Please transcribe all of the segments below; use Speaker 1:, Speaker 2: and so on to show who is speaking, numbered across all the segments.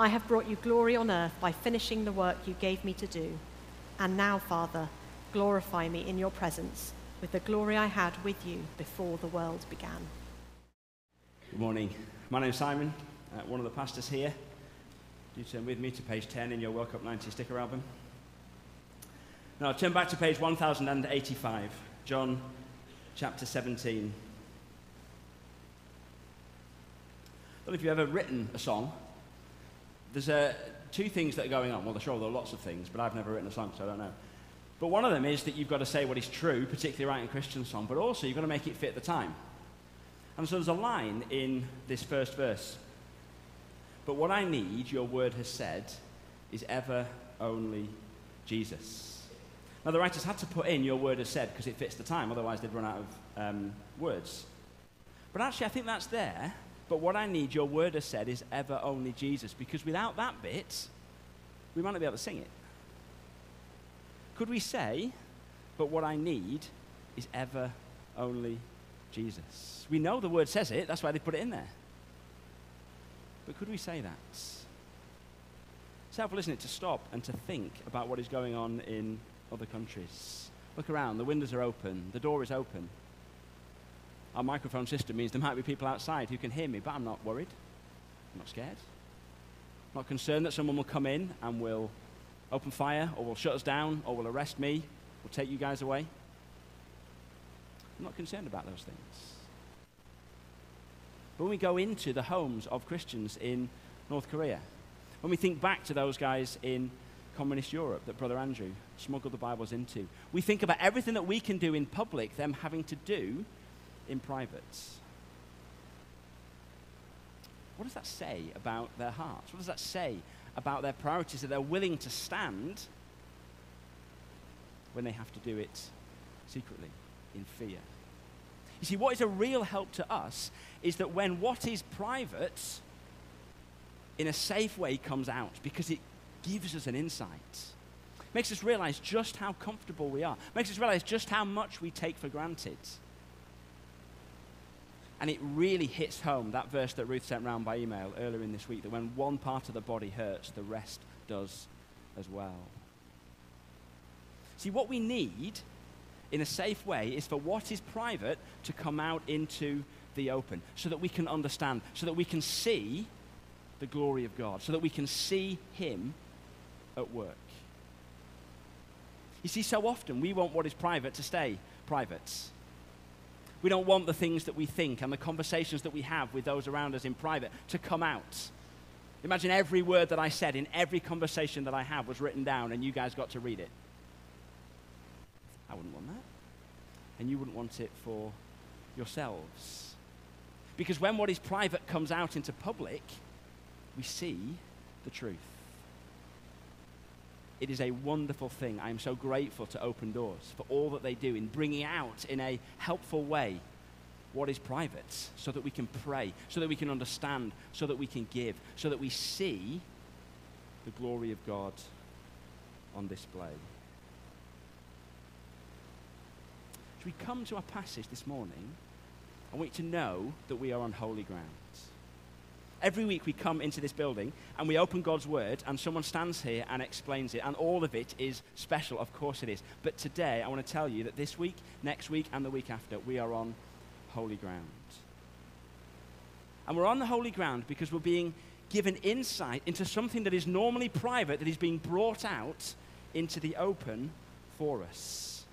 Speaker 1: I have brought you glory on earth by finishing the work you gave me to do. And now, Father, glorify me in your presence with the glory I had with you before the world began.
Speaker 2: Good morning. My name's Simon, uh, one of the pastors here. Do turn with me to page 10 in your World Cup 90 sticker album. Now, turn back to page 1085, John chapter 17. I don't know if you've ever written a song. There's uh, two things that are going on. Well, sure, there are lots of things, but I've never written a song, so I don't know. But one of them is that you've got to say what is true, particularly writing a Christian song, but also you've got to make it fit the time. And so there's a line in this first verse. But what I need, your word has said, is ever only Jesus. Now, the writers had to put in your word has said because it fits the time, otherwise, they'd run out of um, words. But actually, I think that's there. But what I need, your word has said, is ever only Jesus because without that bit, we might not be able to sing it. Could we say, but what I need is ever only Jesus? We know the word says it, that's why they put it in there. But could we say that? It's helpful, isn't it, to stop and to think about what is going on in other countries. Look around, the windows are open, the door is open. Our microphone system means there might be people outside who can hear me, but I'm not worried. I'm not scared. I'm not concerned that someone will come in and will open fire, or will shut us down, or will arrest me, or take you guys away. I'm not concerned about those things. But when we go into the homes of Christians in North Korea, when we think back to those guys in communist Europe that Brother Andrew smuggled the Bibles into, we think about everything that we can do in public, them having to do in private. What does that say about their hearts? What does that say about their priorities that they're willing to stand when they have to do it secretly, in fear? You see, what is a real help to us is that when what is private, in a safe way, comes out because it gives us an insight. Makes us realize just how comfortable we are. Makes us realize just how much we take for granted. And it really hits home that verse that Ruth sent round by email earlier in this week that when one part of the body hurts, the rest does as well. See, what we need in a safe way is for what is private to come out into the open so that we can understand, so that we can see the glory of God, so that we can see Him at work. You see, so often we want what is private to stay private. We don't want the things that we think and the conversations that we have with those around us in private to come out. Imagine every word that I said in every conversation that I have was written down and you guys got to read it. I wouldn't want that. And you wouldn't want it for yourselves. Because when what is private comes out into public, we see the truth. It is a wonderful thing. I am so grateful to Open Doors for all that they do in bringing out in a helpful way what is private so that we can pray, so that we can understand, so that we can give, so that we see the glory of God on display. As we come to our passage this morning, I want you to know that we are on holy ground. Every week we come into this building and we open God's Word, and someone stands here and explains it, and all of it is special. Of course it is. But today I want to tell you that this week, next week, and the week after, we are on holy ground. And we're on the holy ground because we're being given insight into something that is normally private, that is being brought out into the open for us.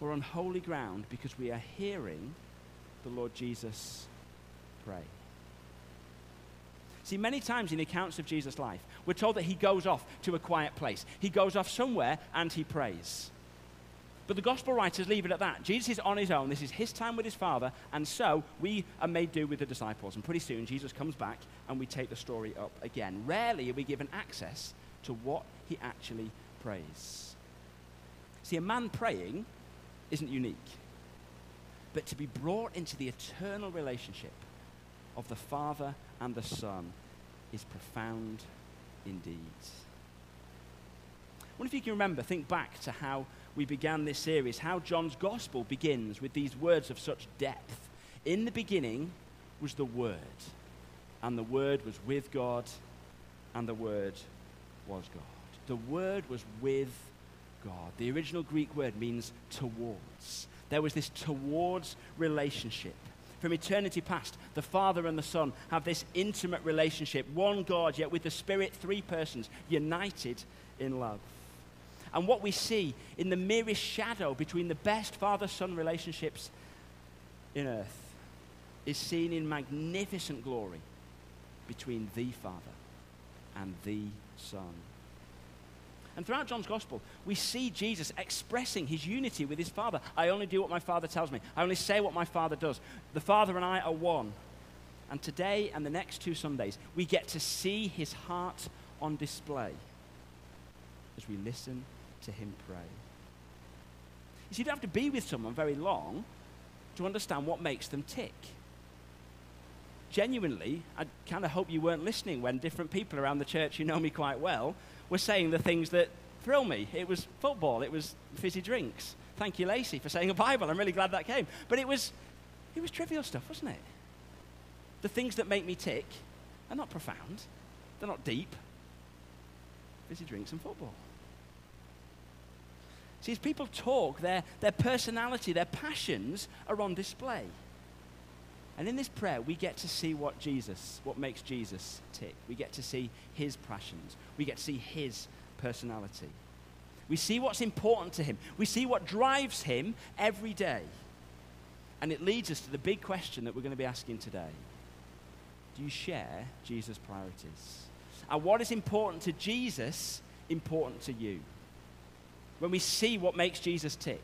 Speaker 2: We're on holy ground because we are hearing the Lord Jesus pray. See, many times in the accounts of Jesus' life, we're told that he goes off to a quiet place. He goes off somewhere and he prays. But the gospel writers leave it at that. Jesus is on his own. This is his time with his Father, and so we are made do with the disciples. And pretty soon, Jesus comes back and we take the story up again. Rarely are we given access to what he actually prays. See, a man praying isn't unique, but to be brought into the eternal relationship of the Father and the Son is profound indeed. I wonder if you can remember, think back to how we began this series, how John's Gospel begins with these words of such depth. In the beginning was the Word, and the Word was with God, and the Word was God. The Word was with God. The original Greek word means towards. There was this towards relationship. From eternity past, the Father and the Son have this intimate relationship, one God, yet with the Spirit, three persons, united in love. And what we see in the merest shadow between the best father son relationships in earth is seen in magnificent glory between the Father and the Son. And throughout John's Gospel, we see Jesus expressing his unity with his Father. I only do what my Father tells me, I only say what my Father does. The Father and I are one. And today and the next two Sundays, we get to see his heart on display as we listen to him pray. You see, you don't have to be with someone very long to understand what makes them tick. Genuinely, I kind of hope you weren't listening when different people around the church, you know me quite well, were saying the things that thrill me. It was football, it was fizzy drinks. Thank you, Lacey, for saying a Bible. I'm really glad that came. But it was, it was trivial stuff, wasn't it? The things that make me tick are not profound, they're not deep. Fizzy drinks and football. See, as people talk, their, their personality, their passions are on display. And in this prayer, we get to see what Jesus, what makes Jesus tick. We get to see his passions. We get to see his personality. We see what's important to him. We see what drives him every day. And it leads us to the big question that we're going to be asking today Do you share Jesus' priorities? And what is important to Jesus important to you? when we see what makes Jesus tick,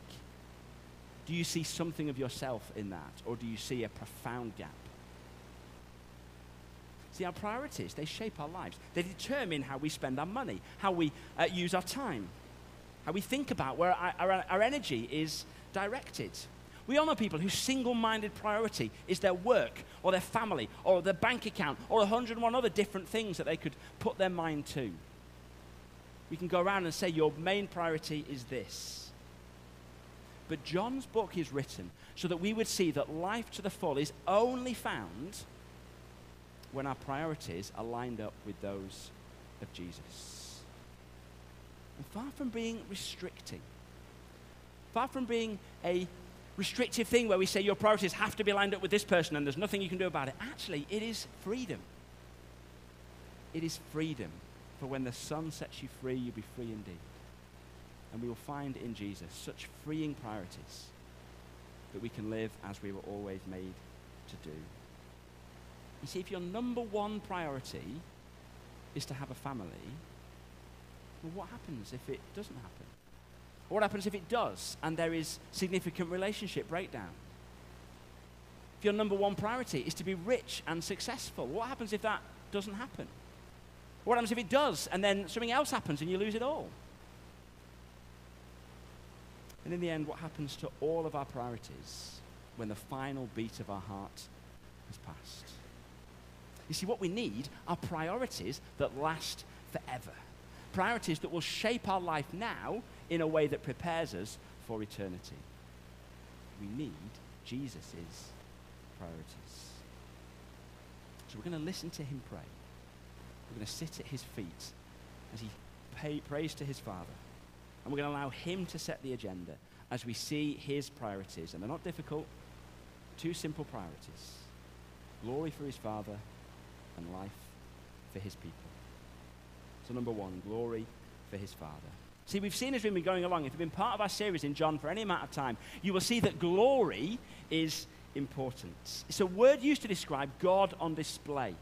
Speaker 2: do you see something of yourself in that, or do you see a profound gap? See, our priorities, they shape our lives. They determine how we spend our money, how we uh, use our time, how we think about where our, our, our energy is directed. We all know people whose single minded priority is their work, or their family, or their bank account, or hundred and one other different things that they could put their mind to we can go around and say, Your main priority is this. But John's book is written so that we would see that life to the full is only found when our priorities are lined up with those of Jesus. And far from being restricting, far from being a restrictive thing where we say your priorities have to be lined up with this person and there's nothing you can do about it, actually, it is freedom. It is freedom for when the Son sets you free, you'll be free indeed. And we will find in Jesus such freeing priorities that we can live as we were always made to do. You see, if your number one priority is to have a family, well, what happens if it doesn't happen? What happens if it does and there is significant relationship breakdown? If your number one priority is to be rich and successful, what happens if that doesn't happen? What happens if it does and then something else happens and you lose it all? And in the end, what happens to all of our priorities when the final beat of our heart has passed? You see, what we need are priorities that last forever. Priorities that will shape our life now in a way that prepares us for eternity. We need Jesus' priorities. So we're going to listen to him pray. We're going to sit at his feet as he pay, prays to his Father. And we're going to allow him to set the agenda as we see his priorities. And they're not difficult, two simple priorities glory for his Father and life for his people. So, number one, glory for his Father. See, we've seen as we've been going along, if you've been part of our series in John for any amount of time, you will see that glory is important. It's a word used to describe God on display.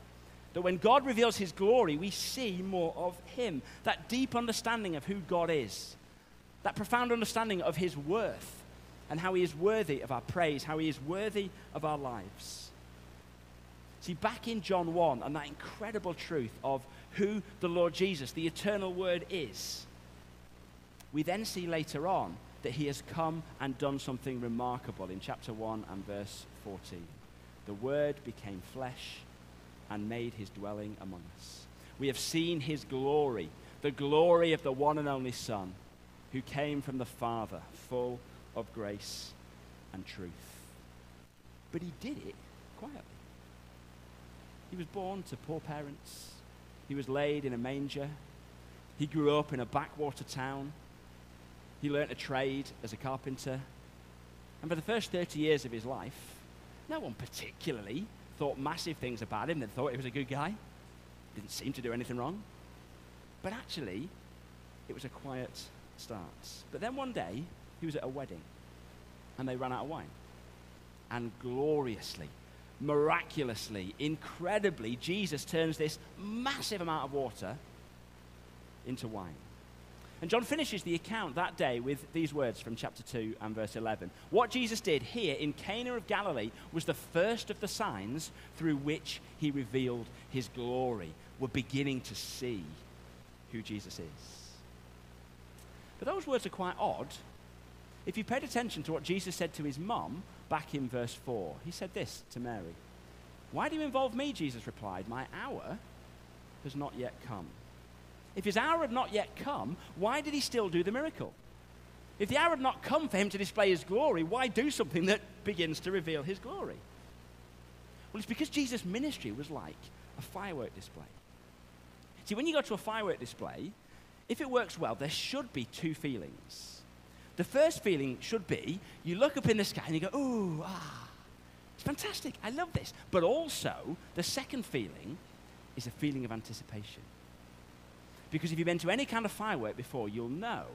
Speaker 2: That when God reveals his glory, we see more of him. That deep understanding of who God is. That profound understanding of his worth and how he is worthy of our praise, how he is worthy of our lives. See, back in John 1, and that incredible truth of who the Lord Jesus, the eternal Word, is, we then see later on that he has come and done something remarkable in chapter 1 and verse 14. The Word became flesh and made his dwelling among us. We have seen his glory, the glory of the one and only Son, who came from the Father, full of grace and truth. But he did it quietly. He was born to poor parents. He was laid in a manger. He grew up in a backwater town. He learnt a trade as a carpenter. And for the first 30 years of his life, no one particularly thought massive things about him. They thought he was a good guy. Didn't seem to do anything wrong. But actually, it was a quiet start. But then one day, he was at a wedding, and they ran out of wine. And gloriously, miraculously, incredibly, Jesus turns this massive amount of water into wine. And John finishes the account that day with these words from chapter 2 and verse 11. What Jesus did here in Cana of Galilee was the first of the signs through which he revealed his glory. We're beginning to see who Jesus is. But those words are quite odd. If you paid attention to what Jesus said to his mum back in verse 4, he said this to Mary Why do you involve me? Jesus replied, My hour has not yet come. If his hour had not yet come, why did he still do the miracle? If the hour had not come for him to display his glory, why do something that begins to reveal his glory? Well, it's because Jesus' ministry was like a firework display. See, when you go to a firework display, if it works well, there should be two feelings. The first feeling should be you look up in the sky and you go, ooh, ah, it's fantastic, I love this. But also, the second feeling is a feeling of anticipation. Because if you've been to any kind of firework before, you'll know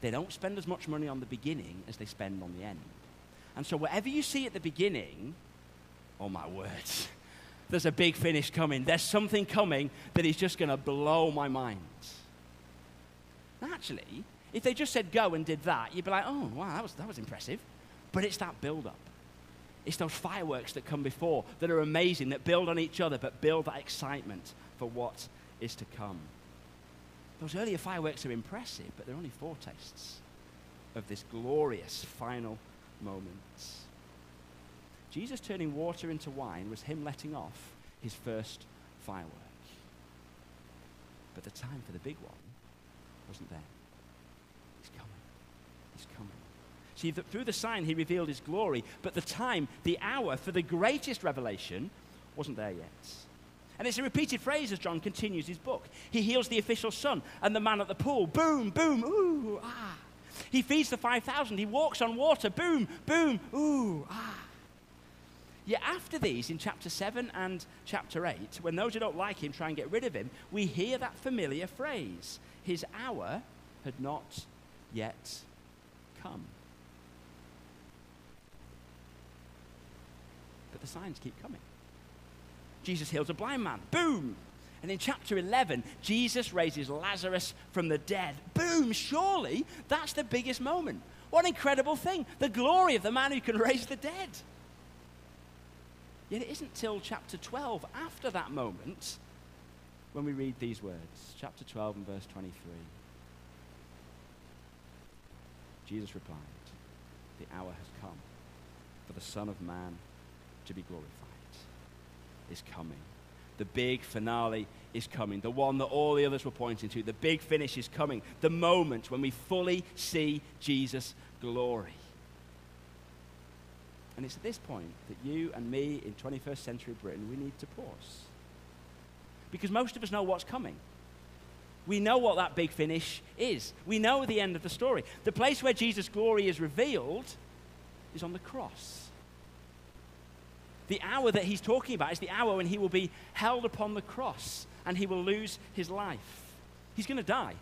Speaker 2: they don't spend as much money on the beginning as they spend on the end. And so, whatever you see at the beginning, oh my words, there's a big finish coming. There's something coming that is just going to blow my mind. Actually, if they just said go and did that, you'd be like, oh, wow, that was, that was impressive. But it's that build up. It's those fireworks that come before that are amazing, that build on each other, but build that excitement for what is to come. Those earlier fireworks are impressive, but they're only foretastes of this glorious final moment. Jesus turning water into wine was him letting off his first firework. But the time for the big one wasn't there. He's coming. He's coming. See, the, through the sign, he revealed his glory, but the time, the hour for the greatest revelation wasn't there yet. And it's a repeated phrase as John continues his book. He heals the official son and the man at the pool. Boom, boom, ooh, ah. He feeds the 5,000. He walks on water. Boom, boom, ooh, ah. Yet after these, in chapter 7 and chapter 8, when those who don't like him try and get rid of him, we hear that familiar phrase His hour had not yet come. But the signs keep coming. Jesus heals a blind man. Boom! And in chapter 11, Jesus raises Lazarus from the dead. Boom! Surely that's the biggest moment. What an incredible thing. The glory of the man who can raise the dead. Yet it isn't till chapter 12, after that moment, when we read these words. Chapter 12 and verse 23. Jesus replied, The hour has come for the Son of Man to be glorified is coming. The big finale is coming. The one that all the others were pointing to. The big finish is coming. The moment when we fully see Jesus' glory. And it's at this point that you and me in 21st century Britain, we need to pause. Because most of us know what's coming. We know what that big finish is. We know the end of the story. The place where Jesus' glory is revealed is on the cross. The hour that he's talking about is the hour when he will be held upon the cross and he will lose his life. He's going to die.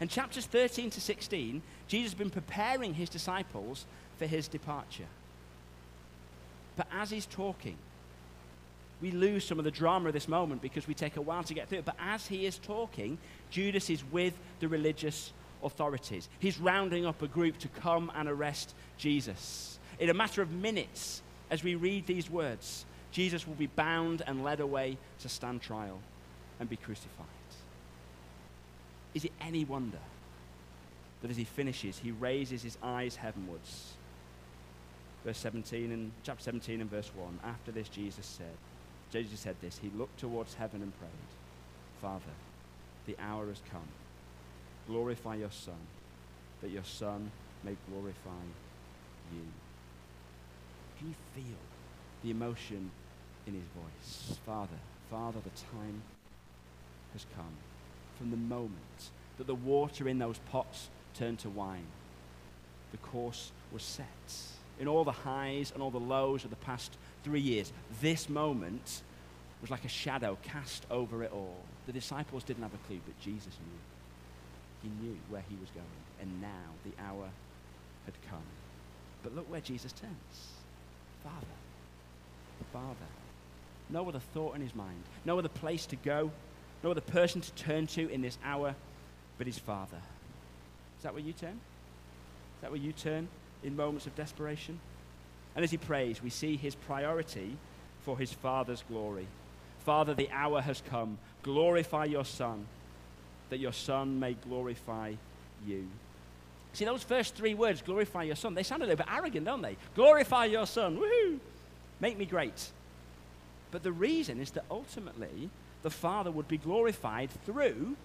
Speaker 2: And chapters 13 to 16, Jesus has been preparing his disciples for his departure. But as he's talking, we lose some of the drama of this moment because we take a while to get through it. But as he is talking, Judas is with the religious authorities. He's rounding up a group to come and arrest Jesus. In a matter of minutes, as we read these words, Jesus will be bound and led away to stand trial and be crucified. Is it any wonder that as he finishes, he raises his eyes heavenwards? Verse 17 and chapter 17 and verse 1. After this, Jesus said, Jesus said this, he looked towards heaven and prayed, Father, the hour has come. Glorify your Son, that your Son may glorify you. Can you feel the emotion in his voice? Father, Father, the time has come. From the moment that the water in those pots turned to wine, the course was set. In all the highs and all the lows of the past three years, this moment was like a shadow cast over it all. The disciples didn't have a clue, but Jesus knew. He knew where he was going. And now the hour had come. But look where Jesus turns Father. Father. No other thought in his mind, no other place to go, no other person to turn to in this hour but his Father. Is that where you turn? Is that where you turn in moments of desperation? And as he prays, we see his priority for his Father's glory. Father, the hour has come. Glorify your Son, that your Son may glorify you. See, those first three words, glorify your Son, they sound a little bit arrogant, don't they? Glorify your Son. Woohoo! Make me great. But the reason is that ultimately the Father would be glorified through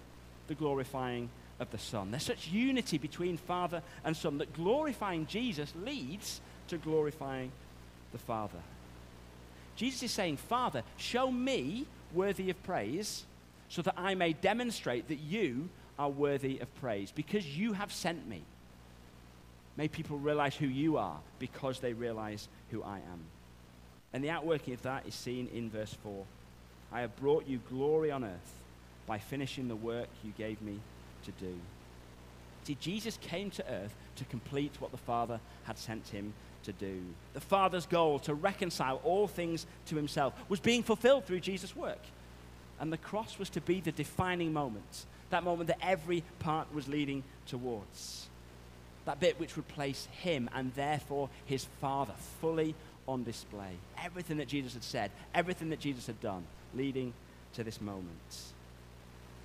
Speaker 2: the glorifying of the Son. There's such unity between Father and Son that glorifying Jesus leads to glorifying the Father. Jesus is saying, Father, show me worthy of praise so that I may demonstrate that you are worthy of praise because you have sent me. May people realize who you are because they realize who I am. And the outworking of that is seen in verse 4. I have brought you glory on earth by finishing the work you gave me to do. See, Jesus came to earth to complete what the Father had sent him to do. The Father's goal to reconcile all things to himself was being fulfilled through Jesus' work. And the cross was to be the defining moment, that moment that every part was leading towards. That bit which would place him and therefore his Father fully on display. Everything that Jesus had said, everything that Jesus had done, leading to this moment.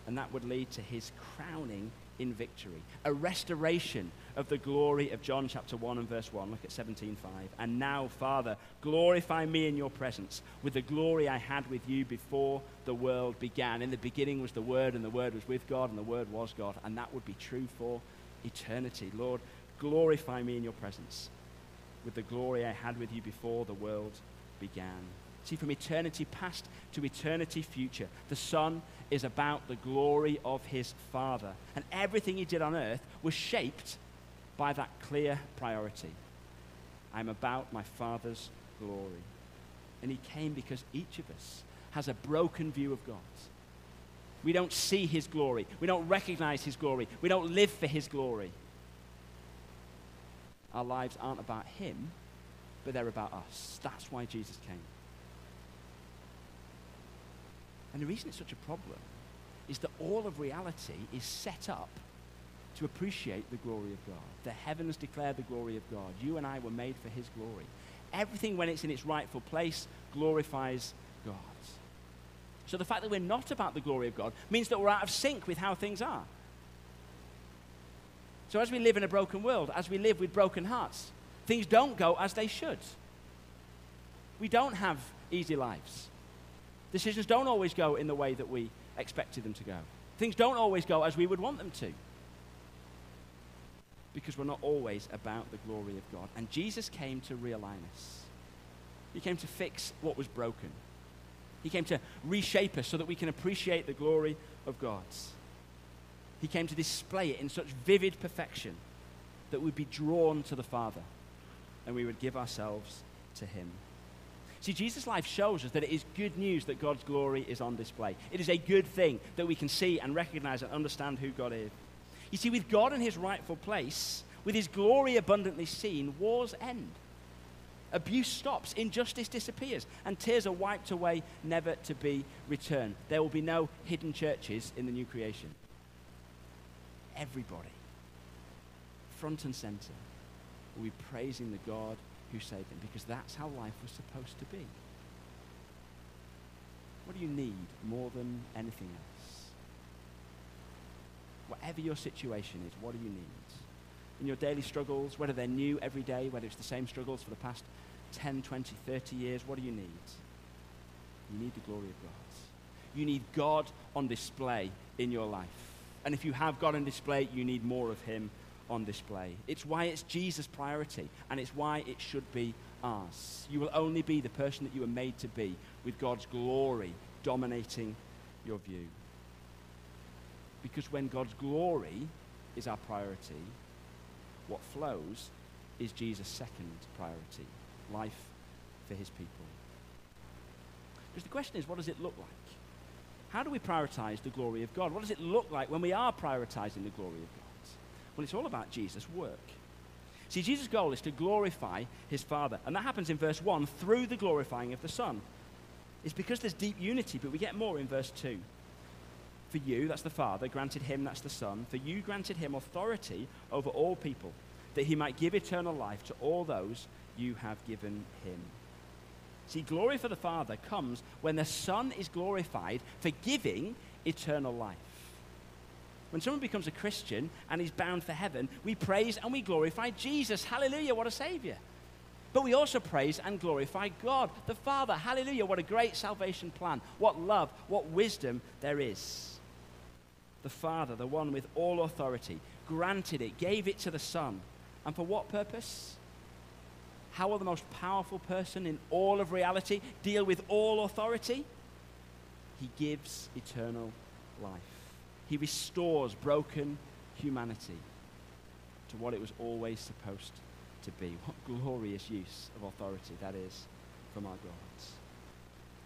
Speaker 2: And that would lead to his crowning in victory, a restoration of the glory of John chapter 1 and verse 1. Look at 17:5. And now, Father, glorify me in your presence with the glory I had with you before the world began. In the beginning was the Word, and the Word was with God, and the Word was God. And that would be true for eternity. Lord, glorify me in your presence with the glory I had with you before the world began. See, from eternity past to eternity future, the Son is about the glory of his Father. And everything he did on earth was shaped by that clear priority. I'm about my Father's glory. And he came because each of us has a broken view of God. We don't see his glory. We don't recognize his glory. We don't live for his glory. Our lives aren't about him, but they're about us. That's why Jesus came. And the reason it's such a problem is that all of reality is set up to appreciate the glory of God. The heavens declare the glory of God. You and I were made for His glory. Everything, when it's in its rightful place, glorifies God. So the fact that we're not about the glory of God means that we're out of sync with how things are. So as we live in a broken world, as we live with broken hearts, things don't go as they should. We don't have easy lives. Decisions don't always go in the way that we expected them to go. Things don't always go as we would want them to. Because we're not always about the glory of God. And Jesus came to realign us. He came to fix what was broken. He came to reshape us so that we can appreciate the glory of God. He came to display it in such vivid perfection that we'd be drawn to the Father and we would give ourselves to Him. See, Jesus' life shows us that it is good news that God's glory is on display. It is a good thing that we can see and recognize and understand who God is. You see, with God in his rightful place, with his glory abundantly seen, wars end. Abuse stops, injustice disappears, and tears are wiped away, never to be returned. There will be no hidden churches in the new creation. Everybody, front and center, will be praising the God who saved them because that's how life was supposed to be. What do you need more than anything else? Whatever your situation is, what do you need? In your daily struggles, whether they're new every day, whether it's the same struggles for the past 10, 20, 30 years, what do you need? You need the glory of God. You need God on display in your life. And if you have God on display, you need more of Him on display. It's why it's Jesus' priority, and it's why it should be ours. You will only be the person that you were made to be with God's glory dominating your view. Because when God's glory is our priority, what flows is Jesus' second priority life for his people. Because the question is, what does it look like? How do we prioritize the glory of God? What does it look like when we are prioritizing the glory of God? Well, it's all about Jesus' work. See, Jesus' goal is to glorify his Father. And that happens in verse 1 through the glorifying of the Son. It's because there's deep unity, but we get more in verse 2. For you, that's the Father, granted him, that's the Son. For you granted him authority over all people, that he might give eternal life to all those you have given him. See, glory for the Father comes when the Son is glorified for giving eternal life. When someone becomes a Christian and is bound for heaven, we praise and we glorify Jesus. Hallelujah, what a Savior. But we also praise and glorify God, the Father. Hallelujah, what a great salvation plan. What love, what wisdom there is. The Father, the one with all authority, granted it, gave it to the Son. And for what purpose? How will the most powerful person in all of reality deal with all authority? He gives eternal life. He restores broken humanity to what it was always supposed to be. What glorious use of authority that is from our God.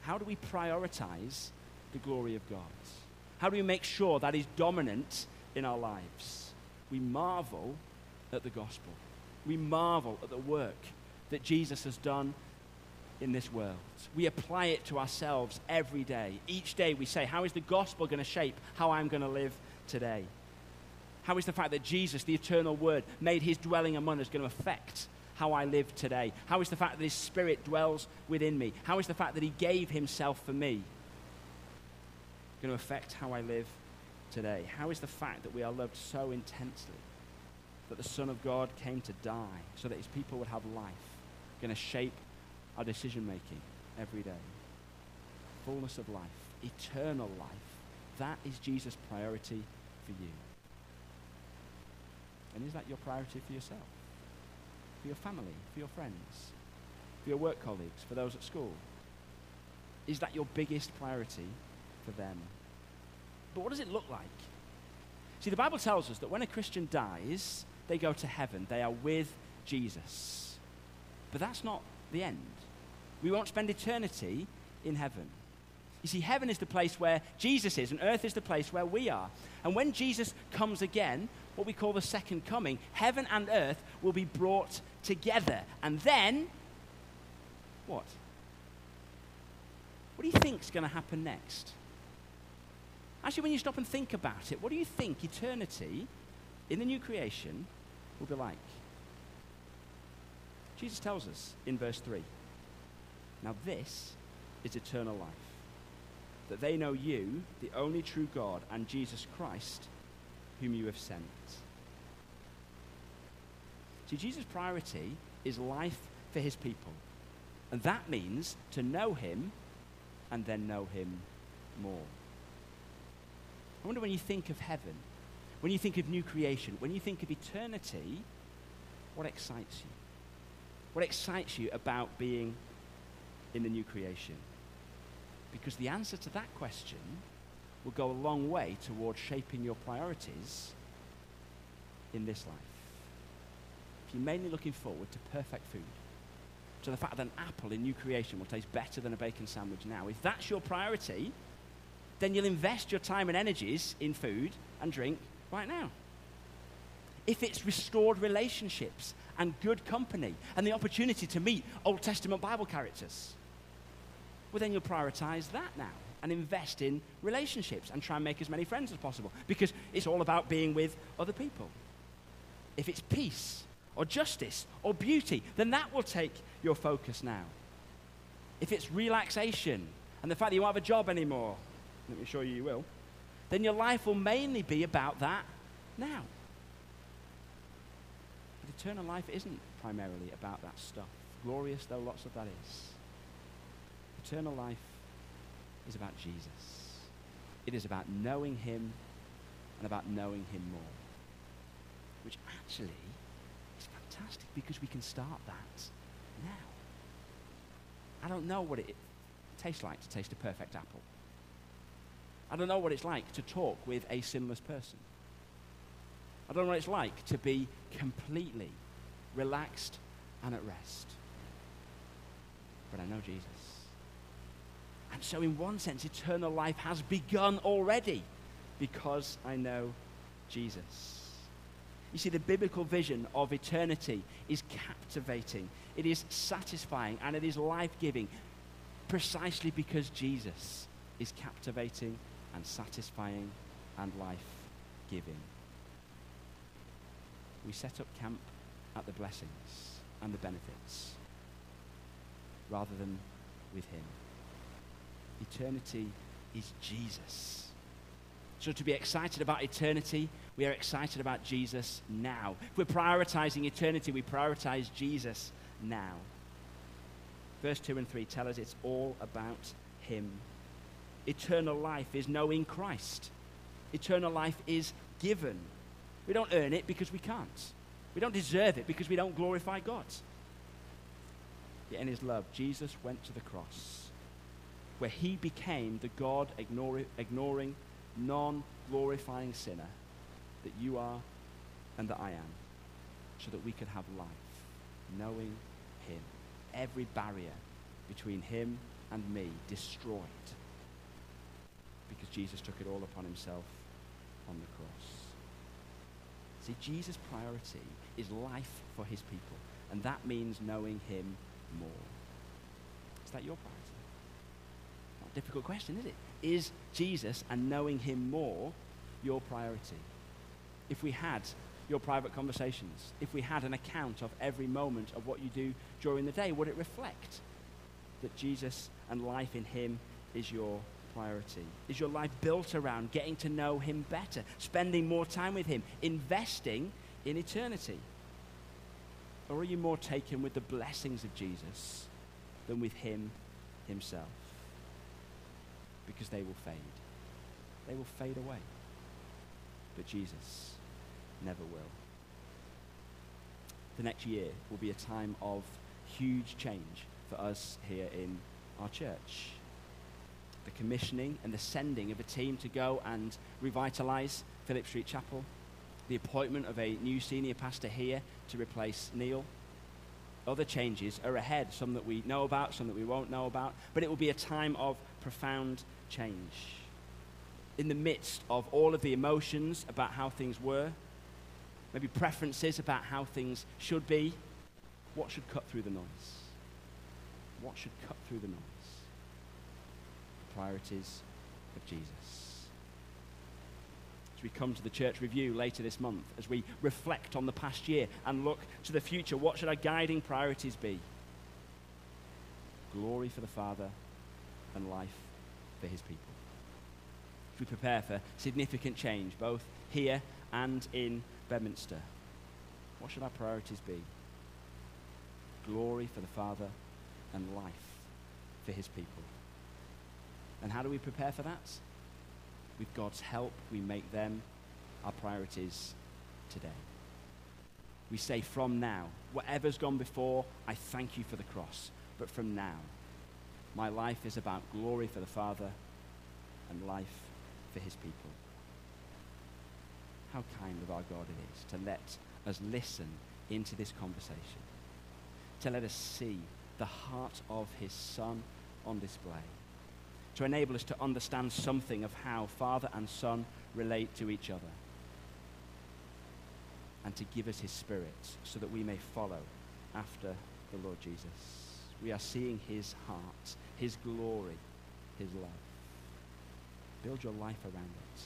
Speaker 2: How do we prioritize the glory of God? How do we make sure that is dominant in our lives? We marvel at the gospel. We marvel at the work that Jesus has done in this world. We apply it to ourselves every day. Each day we say, How is the gospel going to shape how I'm going to live today? How is the fact that Jesus, the eternal word, made his dwelling among us going to affect how I live today? How is the fact that his spirit dwells within me? How is the fact that he gave himself for me going to affect how I live today? How is the fact that we are loved so intensely that the Son of God came to die so that his people would have life going to shape our decision making every day. Fullness of life, eternal life. That is Jesus' priority for you. And is that your priority for yourself? For your family? For your friends? For your work colleagues? For those at school? Is that your biggest priority for them? But what does it look like? See, the Bible tells us that when a Christian dies, they go to heaven. They are with Jesus. But that's not the end. We won't spend eternity in heaven. You see, heaven is the place where Jesus is, and earth is the place where we are. And when Jesus comes again, what we call the second coming, heaven and earth will be brought together. And then, what? What do you think is going to happen next? Actually, when you stop and think about it, what do you think eternity in the new creation will be like? Jesus tells us in verse 3 Now, this is eternal life, that they know you, the only true God, and Jesus Christ, whom you have sent. See, Jesus' priority is life for his people. And that means to know him and then know him more. I wonder when you think of heaven, when you think of new creation, when you think of eternity, what excites you? What excites you about being in the new creation? Because the answer to that question will go a long way towards shaping your priorities in this life. If you're mainly looking forward to perfect food, to the fact that an apple in new creation will taste better than a bacon sandwich now, if that's your priority, then you'll invest your time and energies in food and drink right now. If it's restored relationships and good company and the opportunity to meet Old Testament Bible characters, well, then you'll prioritize that now and invest in relationships and try and make as many friends as possible because it's all about being with other people. If it's peace or justice or beauty, then that will take your focus now. If it's relaxation and the fact that you won't have a job anymore, let me assure you you will, then your life will mainly be about that now. But eternal life isn't primarily about that stuff, glorious though lots of that is. Eternal life is about Jesus. It is about knowing Him and about knowing Him more. Which actually is fantastic because we can start that now. I don't know what it tastes like to taste a perfect apple. I don't know what it's like to talk with a sinless person. I don't know what it's like to be completely relaxed and at rest. But I know Jesus. And so, in one sense, eternal life has begun already because I know Jesus. You see, the biblical vision of eternity is captivating, it is satisfying, and it is life giving precisely because Jesus is captivating and satisfying and life giving. We set up camp at the blessings and the benefits rather than with Him. Eternity is Jesus. So, to be excited about eternity, we are excited about Jesus now. If we're prioritizing eternity, we prioritize Jesus now. Verse 2 and 3 tell us it's all about Him. Eternal life is knowing Christ, eternal life is given. We don't earn it because we can't. We don't deserve it because we don't glorify God. Yet in his love, Jesus went to the cross where he became the God ignoring, non glorifying sinner that you are and that I am, so that we could have life, knowing him. Every barrier between him and me destroyed because Jesus took it all upon himself on the cross. See, Jesus' priority is life for his people, and that means knowing him more. Is that your priority? Difficult question, is it? Is Jesus and knowing him more your priority? If we had your private conversations, if we had an account of every moment of what you do during the day, would it reflect that Jesus and life in him is your priority? Is your life built around getting to know Him better, spending more time with Him, investing in eternity? Or are you more taken with the blessings of Jesus than with Him Himself? Because they will fade. They will fade away. But Jesus never will. The next year will be a time of huge change for us here in our church the commissioning and the sending of a team to go and revitalize Philip Street Chapel, the appointment of a new senior pastor here to replace Neil. Other changes are ahead, some that we know about, some that we won't know about, but it will be a time of profound change. In the midst of all of the emotions about how things were, maybe preferences about how things should be, what should cut through the noise? What should cut through the noise? The priorities of Jesus. As we come to the church review later this month, as we reflect on the past year and look to the future, what should our guiding priorities be? Glory for the Father and life for his people. As we prepare for significant change, both here and in Bedminster, what should our priorities be? Glory for the Father and life for his people. And how do we prepare for that? With God's help, we make them our priorities today. We say, from now, whatever's gone before, I thank you for the cross. But from now, my life is about glory for the Father and life for his people. How kind of our God it is to let us listen into this conversation, to let us see the heart of his Son on display to enable us to understand something of how Father and Son relate to each other. And to give us His Spirit so that we may follow after the Lord Jesus we are seeing his heart, his glory, his love. Build your life around it.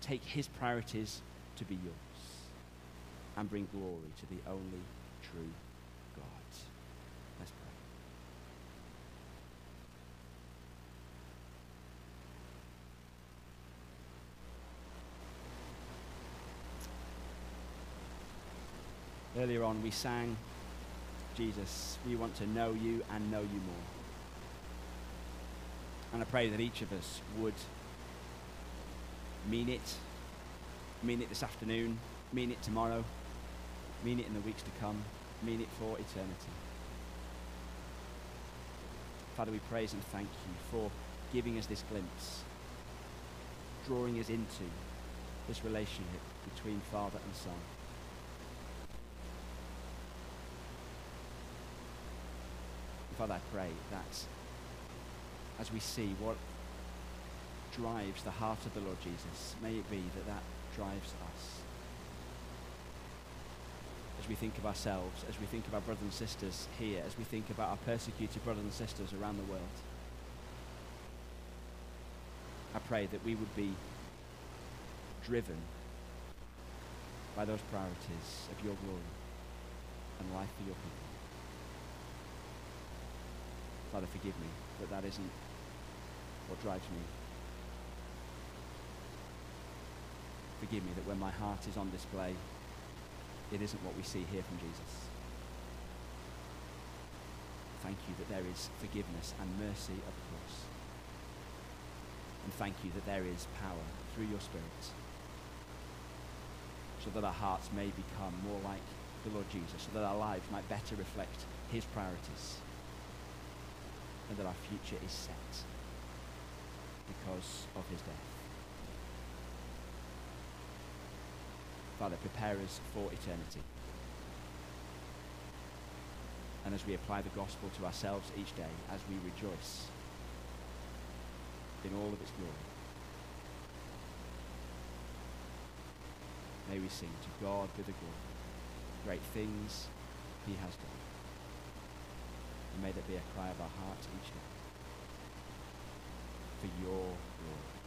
Speaker 2: Take his priorities to be yours and bring glory to the only true God. Let's pray. Earlier on, we sang Jesus, we want to know you and know you more. And I pray that each of us would mean it, mean it this afternoon, mean it tomorrow, mean it in the weeks to come, mean it for eternity. Father, we praise and thank you for giving us this glimpse, drawing us into this relationship between Father and Son. Father, I pray that as we see what drives the heart of the Lord Jesus, may it be that that drives us. As we think of ourselves, as we think of our brothers and sisters here, as we think about our persecuted brothers and sisters around the world, I pray that we would be driven by those priorities of your glory and life for your people. Father, forgive me that that isn't what drives me. Forgive me that when my heart is on display, it isn't what we see here from Jesus. Thank you that there is forgiveness and mercy of course. And thank you that there is power through your Spirit so that our hearts may become more like the Lord Jesus, so that our lives might better reflect his priorities and that our future is set because of his death. Father, prepare us for eternity. And as we apply the gospel to ourselves each day, as we rejoice in all of its glory, may we sing to God be the glory. Great things he has done. And may that be a cry of our hearts each day for your glory.